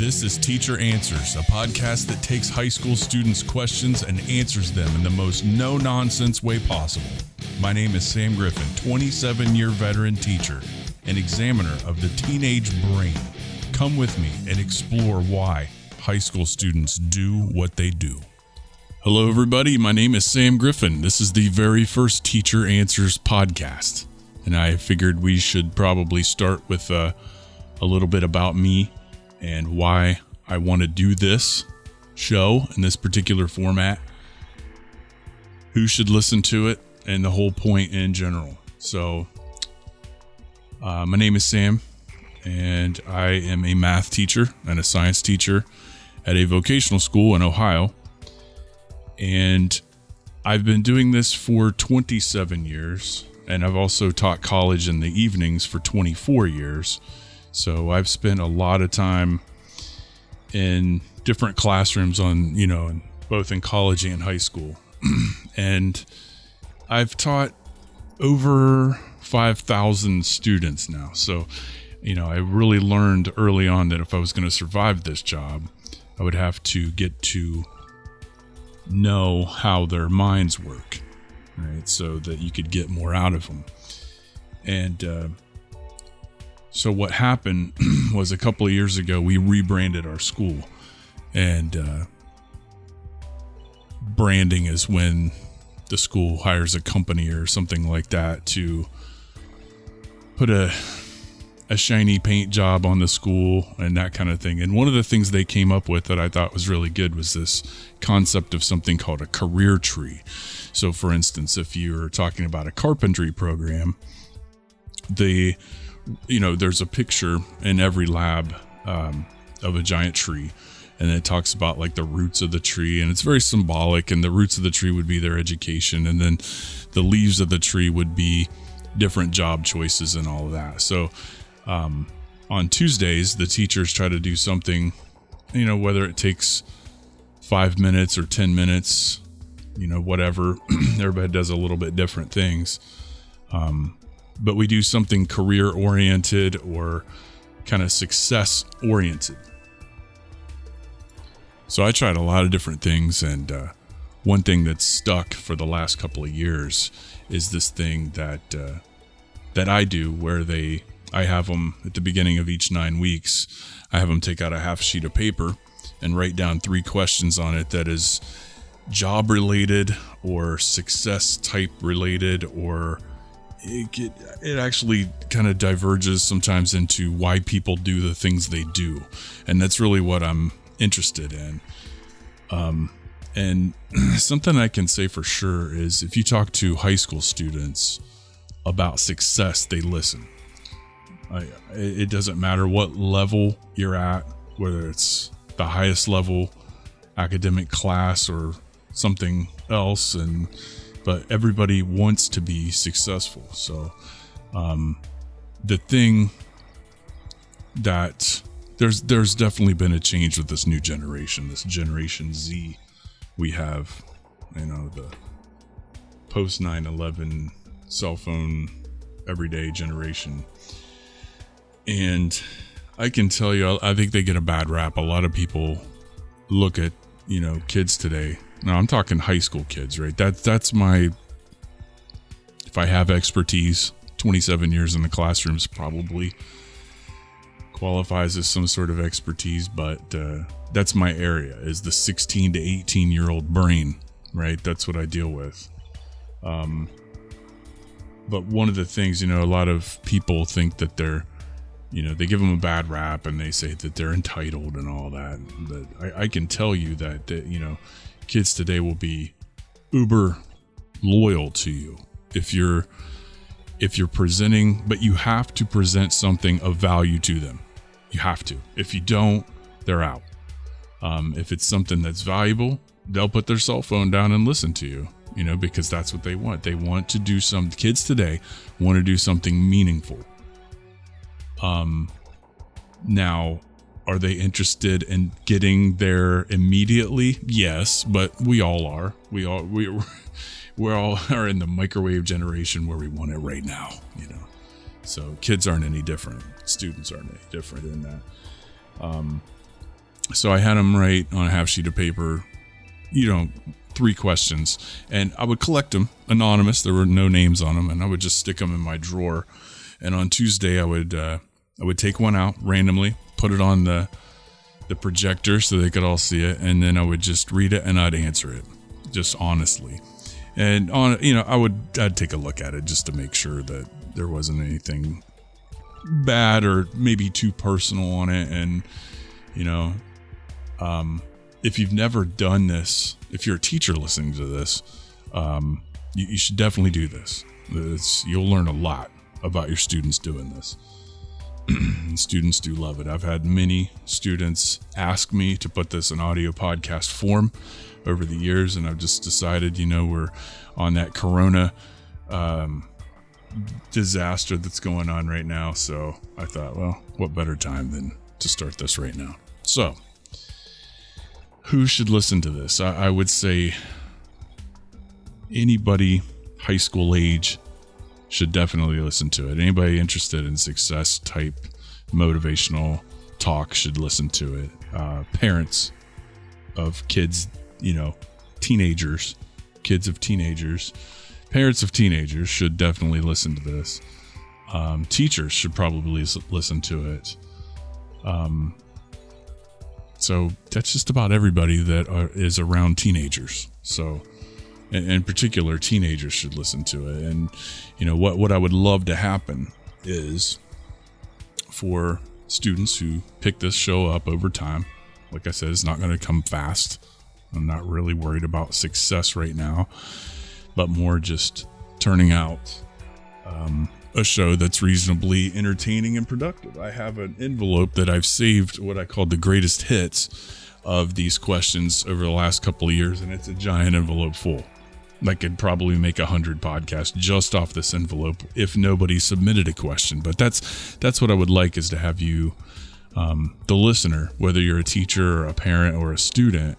This is Teacher Answers, a podcast that takes high school students' questions and answers them in the most no nonsense way possible. My name is Sam Griffin, 27 year veteran teacher and examiner of the teenage brain. Come with me and explore why high school students do what they do. Hello, everybody. My name is Sam Griffin. This is the very first Teacher Answers podcast. And I figured we should probably start with uh, a little bit about me and why I want to do this show in this particular format, who should listen to it, and the whole point in general. So, uh, my name is Sam, and I am a math teacher and a science teacher at a vocational school in Ohio. And I've been doing this for 27 years, and I've also taught college in the evenings for 24 years. So I've spent a lot of time in different classrooms on, you know, both in college and high school. and I've taught over 5,000 students now. So, you know, I really learned early on that if I was going to survive this job, I would have to get to know how their minds work, right? So that you could get more out of them. And uh, so what happened was a couple of years ago, we rebranded our school. And uh, branding is when the school hires a company or something like that to put a a shiny paint job on the school and that kind of thing. And one of the things they came up with that I thought was really good was this concept of something called a career tree. So, for instance, if you're talking about a carpentry program, the you know there's a picture in every lab um, of a giant tree and it talks about like the roots of the tree and it's very symbolic and the roots of the tree would be their education and then the leaves of the tree would be different job choices and all of that so um, on Tuesdays, the teachers try to do something, you know, whether it takes five minutes or 10 minutes, you know, whatever. Everybody does a little bit different things. Um, but we do something career oriented or kind of success oriented. So I tried a lot of different things, and uh, one thing that's stuck for the last couple of years is this thing that uh, that I do, where they I have them at the beginning of each nine weeks. I have them take out a half sheet of paper and write down three questions on it that is job related or success type related or it, it, it actually kind of diverges sometimes into why people do the things they do. And that's really what i'm interested in. Um, and something i can say for sure is if you talk to high school students about success they listen. I, it doesn't matter what level you're at, whether it's the highest level academic class or something else, and but everybody wants to be successful. So, um, the thing that there's there's definitely been a change with this new generation, this Generation Z. We have, you know, the post 9/11 cell phone everyday generation and I can tell you, I think they get a bad rap. A lot of people look at, you know, kids today. Now I'm talking high school kids, right? That's that's my. If I have expertise, 27 years in the classrooms probably qualifies as some sort of expertise, but uh, that's my area is the 16 to 18 year old brain, right? That's what I deal with. Um, but one of the things, you know, a lot of people think that they're you know, they give them a bad rap and they say that they're entitled and all that. But I, I can tell you that, that, you know, kids today will be uber loyal to you if you're if you're presenting but you have to present something of value to them. You have to. If you don't they're out. Um, if it's something that's valuable they'll put their cell phone down and listen to you you know because that's what they want. They want to do some kids today want to do something meaningful. Um, now, are they interested in getting there immediately? Yes, but we all are. We all we we all are in the microwave generation where we want it right now. You know, so kids aren't any different. Students aren't any different in that. Um, So I had them write on a half sheet of paper, you know, three questions, and I would collect them anonymous. There were no names on them, and I would just stick them in my drawer. And on Tuesday, I would uh, I would take one out randomly, put it on the the projector so they could all see it, and then I would just read it and I'd answer it, just honestly. And on, you know, I would I'd take a look at it just to make sure that there wasn't anything bad or maybe too personal on it. And you know, um, if you've never done this, if you're a teacher listening to this, um, you, you should definitely do this. It's, you'll learn a lot about your students doing this. students do love it. I've had many students ask me to put this in audio podcast form over the years, and I've just decided, you know, we're on that Corona um, disaster that's going on right now. So I thought, well, what better time than to start this right now? So, who should listen to this? I, I would say anybody high school age should definitely listen to it. Anybody interested in success type motivational talk should listen to it. Uh, parents of kids, you know, teenagers, kids of teenagers, parents of teenagers should definitely listen to this. Um, teachers should probably listen to it. Um, so that's just about everybody that are, is around teenagers. So in particular teenagers should listen to it. And you know what what i would love to happen is for students who pick this show up over time like i said it's not going to come fast. I'm not really worried about success right now but more just turning out um, a show that's reasonably entertaining and productive. I have an envelope that i've saved what i call the greatest hits of these questions over the last couple of years and it's a giant envelope full I could probably make a hundred podcasts just off this envelope if nobody submitted a question. But that's that's what I would like is to have you, um, the listener, whether you're a teacher or a parent or a student,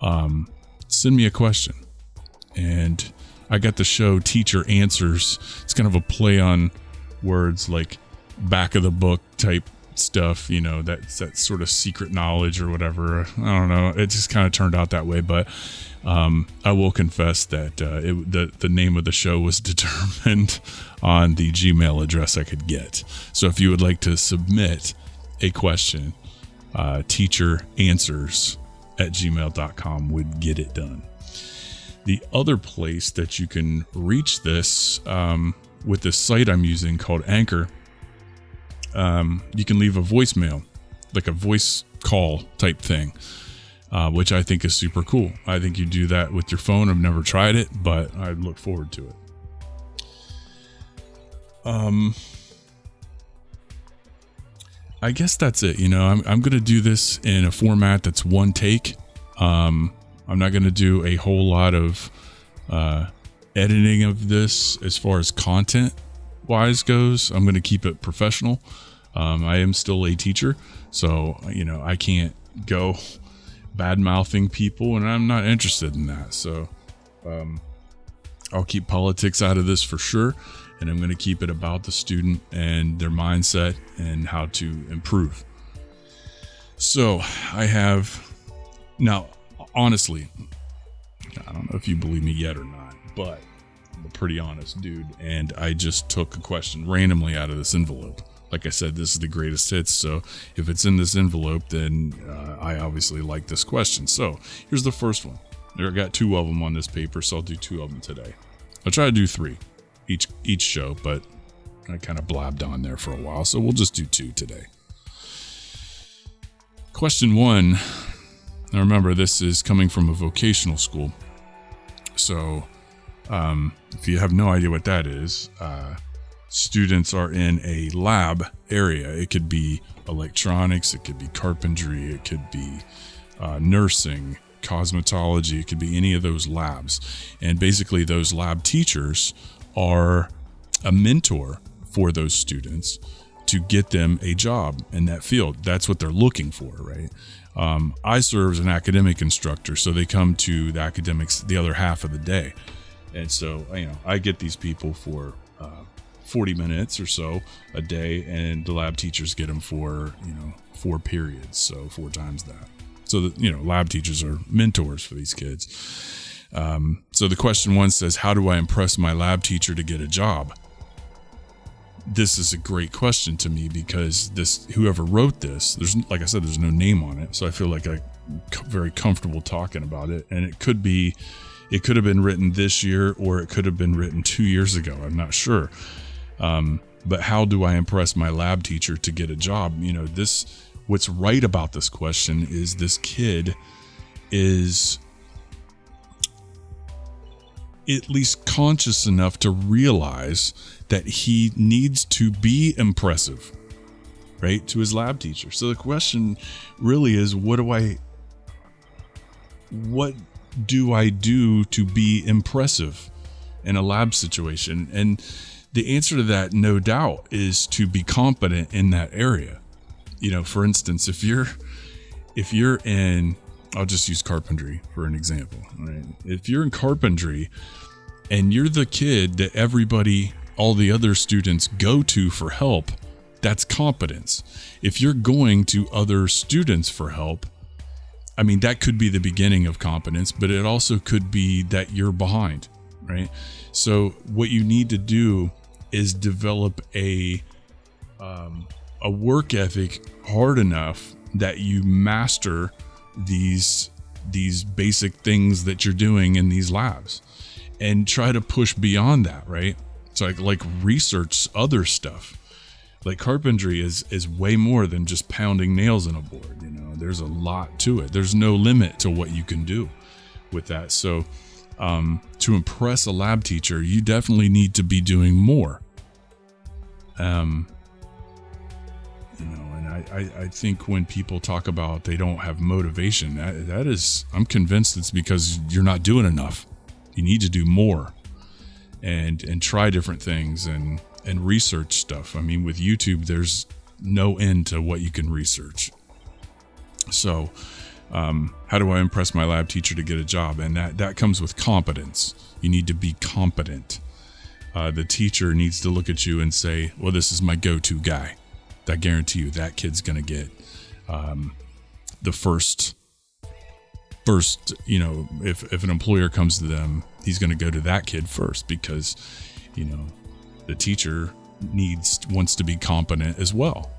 um, send me a question. And I got the show Teacher Answers. It's kind of a play on words like back of the book type stuff, you know, that that sort of secret knowledge or whatever. I don't know. It just kind of turned out that way, but um, I will confess that uh, it, the the name of the show was determined on the Gmail address I could get. So if you would like to submit a question, uh, teacher answers at gmail.com would get it done. The other place that you can reach this um, with this site I'm using called Anchor, um, you can leave a voicemail, like a voice call type thing uh, which I think is super cool. I think you do that with your phone. I've never tried it, but I look forward to it. Um, I guess that's it. You know, I'm, I'm going to do this in a format that's one take. Um, I'm not going to do a whole lot of uh, editing of this as far as content wise goes. I'm going to keep it professional. Um, I am still a teacher, so you know I can't go bad mouthing people, and I'm not interested in that. So um, I'll keep politics out of this for sure, and I'm going to keep it about the student and their mindset and how to improve. So I have now, honestly, I don't know if you believe me yet or not, but I'm a pretty honest dude, and I just took a question randomly out of this envelope like I said, this is the greatest hits. So if it's in this envelope, then uh, I obviously like this question. So here's the first one. I got two of them on this paper, so I'll do two of them today. I'll try to do three each each show, but I kind of blabbed on there for a while, so we'll just do two today. Question one. Now remember, this is coming from a vocational school, so um, if you have no idea what that is. Uh, students are in a lab area. It could be electronics, it could be carpentry, it could be uh, nursing, cosmetology, it could be any of those labs. And basically, those lab teachers are a mentor for those students to get them a job in that field. That's what they're looking for, right? Um, I serve as an academic instructor, so they come to the academics the other half of the day. And so, you know, I get these people for uh, 40 minutes or so a day and the lab teachers get them for you know four periods, so four times that. So that you know, lab teachers are mentors for these kids. Um, so the question one says, "How do I impress my lab teacher to get a job?" This is a great question to me because this whoever wrote this, there's like I said, there's no name on it, so I feel like I'm very comfortable talking about it, and it could be, it could have been written this year or it could have been written two years ago. I'm not sure. Um, but how do I impress my lab teacher to get a job? You know, this what's right about this question is this kid is at least conscious enough to realize that he needs to be impressive right to his lab teacher so the question really is what do i what do i do to be impressive in a lab situation and the answer to that no doubt is to be competent in that area. You know for instance if you're if you're in i'll just use carpentry for an example right? If you're in carpentry and you're the kid that everybody all the other students go to for help that's competence. If you're going to other students for help i mean that could be the beginning of competence but it also could be that you're behind right? So what you need to do is develop a um, a work ethic hard enough that you master these these basic things that you're doing in these labs and try to push beyond that right? So like like research other stuff. Like carpentry is is way more than just pounding nails in a board you know? There's a lot to it. There's no limit to what you can do with that. So um, to impress a lab teacher you definitely need to be doing more um, you know, and I, I, I, think when people talk about they don't have motivation, that, that is, I'm convinced it's because you're not doing enough. You need to do more and, and try different things and, and research stuff. I mean, with YouTube, there's no end to what you can research. So, um, how do I impress my lab teacher to get a job? And that, that comes with competence. You need to be competent. Uh, the teacher needs to look at you and say, well, this is my go to guy. I guarantee you that kid's going to get um, the first first you know if, if an employer comes to them he's going to go to that kid first because you know the teacher needs wants to be competent as well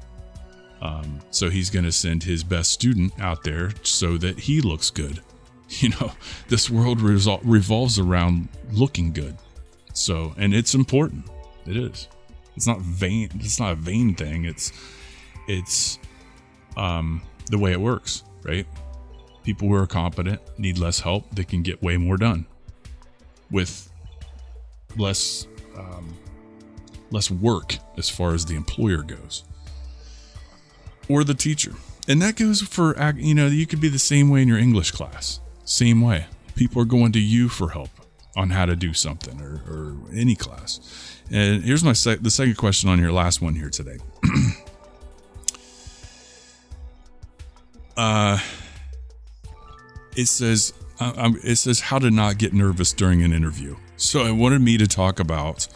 um, so he's going to send his best student out there so that he looks good you know this world resol- revolves around looking good so and it's important it is it's not vain. It's not a vain thing. It's it's um, the way it works, right? People who are competent need less help. They can get way more done with less um, less work as far as the employer goes or the teacher. And that goes for you know you could be the same way in your English class. Same way. People are going to you for help on how to do something or, or any class. And here's my sec- the second question on your last one here today. uh, it says it says how to not get nervous during an interview. So it wanted me to talk about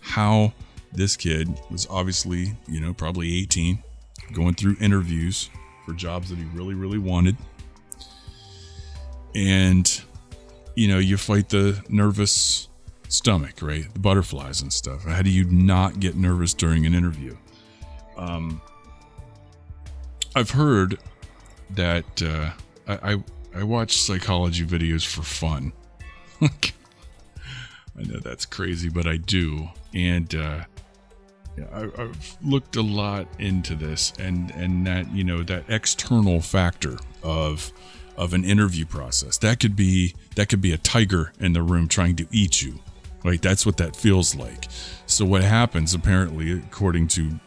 how this kid was obviously, you know, probably 18, going through interviews for jobs that he really, really wanted. And, you know, you fight the nervous stomach, right? The butterflies and stuff. How do you not get nervous during an interview? Um, I've heard that uh, I, I, I watch psychology videos for fun. I know that's crazy, but I do, and uh, I, have looked a lot into this, and and that you know that external factor of of an interview process that could be that could be a tiger in the room trying to eat you Right? That's what that feels like. So, what happens, apparently, according to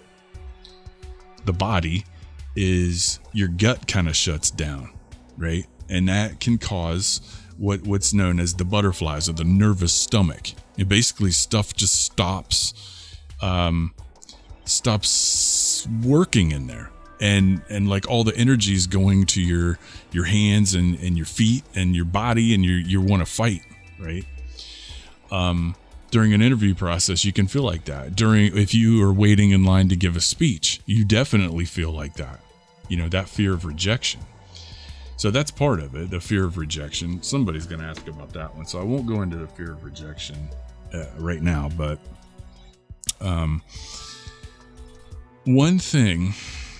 the body, is your gut kind of shuts down, right? And that can cause what what's known as the butterflies or the nervous stomach. It basically stuff just stops um stops working in there. And and like all the energy is going to your your hands and, and your feet and your body and you you want to fight, right? um, during an interview process, you can feel like that. During, if you are waiting in line to give a speech, you definitely feel like that, you know, that fear of rejection. So that's part of it, the fear of rejection. Somebody's going to ask about that one. So I won't go into the fear of rejection uh, right now, but um, one thing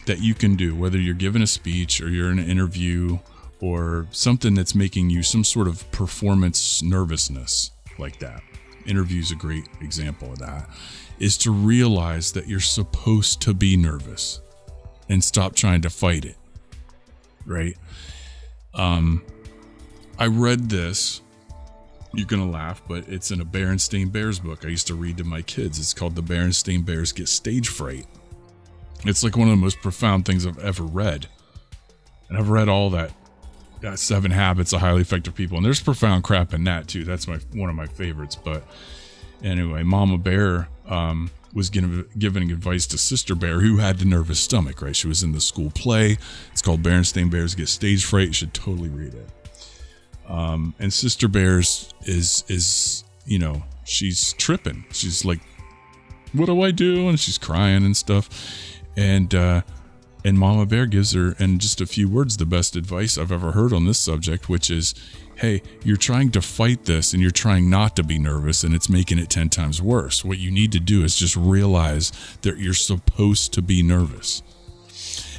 that you can do, whether you're giving a speech or you're in an interview or something that's making you some sort of performance nervousness like that, interview is a great example of that, is to realize that you're supposed to be nervous and stop trying to fight it. Right? Um, I read this. You're gonna laugh, but it's in a Berenstain Bears book I used to read to my kids. It's called "The Berenstain Bears Get Stage Fright." It's like one of the most profound things I've ever read, and I've read all that. That Seven Habits of Highly Effective People, and there's profound crap in that too. That's my one of my favorites. But anyway, Mama Bear um, was giving, giving advice to Sister Bear, who had the nervous stomach, right? She was in the school play. It's called Berenstain Bears Get Stage Fright. You should totally read it. Um, and Sister Bears is, is, you know, she's tripping. She's like, what do I do? And she's crying and stuff. And, uh, and Mama Bear gives her, in just a few words, the best advice I've ever heard on this subject, which is hey, you're trying to fight this and you're trying not to be nervous and it's making it 10 times worse. What you need to do is just realize that you're supposed to be nervous.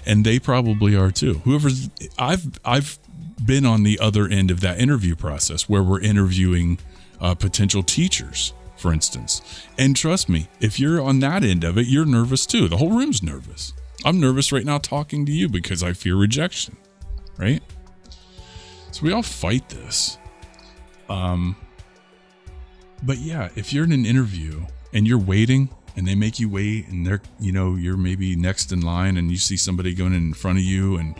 And they probably are too. Whoever's I've I've been on the other end of that interview process where we're interviewing uh, potential teachers, for instance. And trust me, if you're on that end of it, you're nervous too. The whole room's nervous. I'm nervous right now talking to you because I fear rejection, right? So we all fight this. Um, but yeah, if you're in an interview and you're waiting and they make you wait and they're, you know, you're maybe next in line and you see somebody going in front of you and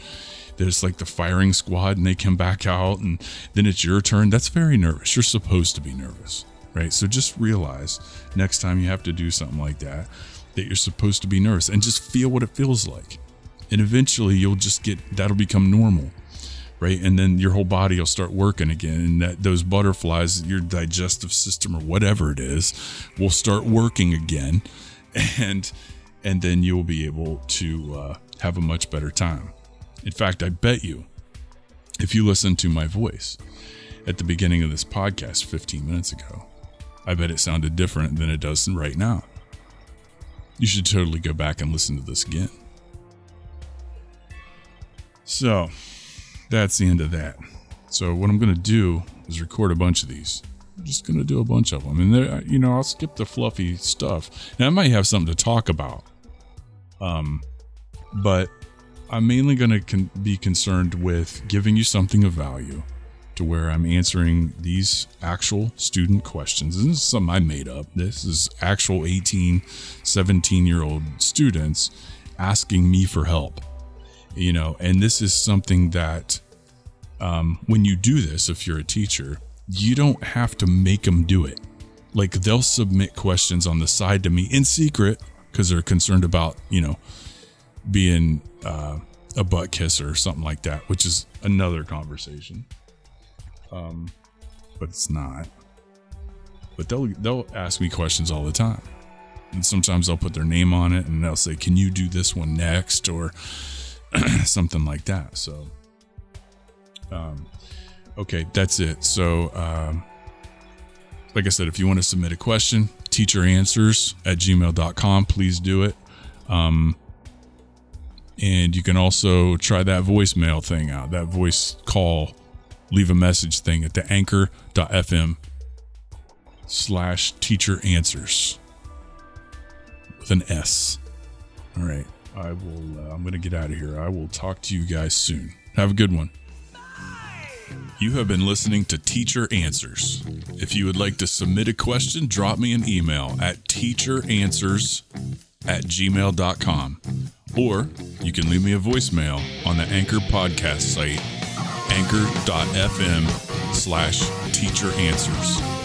there's like the firing squad and they come back out and then it's your turn. That's very nervous. You're supposed to be nervous, right? So just realize next time you have to do something like that, that you're supposed to be nervous and just feel what it feels like. And eventually you'll just get, that'll become normal right and then your whole body will start working again and that those butterflies your digestive system or whatever it is will start working again and and then you'll be able to uh, have a much better time in fact i bet you if you listen to my voice at the beginning of this podcast 15 minutes ago i bet it sounded different than it does right now you should totally go back and listen to this again so that's the end of that. So what I'm going to do is record a bunch of these. I'm just going to do a bunch of them. And you know, I'll skip the fluffy stuff. Now I might have something to talk about. Um, but I'm mainly going to con- be concerned with giving you something of value to where I'm answering these actual student questions. This is something I made up. This is actual 18, 17 year old students asking me for help you know and this is something that um, when you do this if you're a teacher you don't have to make them do it like they'll submit questions on the side to me in secret because they're concerned about you know being uh, a butt kisser or something like that which is another conversation um, but it's not but they'll they'll ask me questions all the time and sometimes they'll put their name on it and they'll say can you do this one next or something like that. So, um, okay, that's it. So, um, like I said, if you want to submit a question, teacher answers at gmail.com, please do it. Um, and you can also try that voicemail thing out, that voice call, leave a message thing at the anchor.fm slash teacher answers with an S. All right. I will. Uh, I'm going to get out of here. I will talk to you guys soon. Have a good one. You have been listening to Teacher Answers. If you would like to submit a question, drop me an email at teacheranswers at gmail.com. Or you can leave me a voicemail on the Anchor podcast site, anchor.fm slash teacher answers.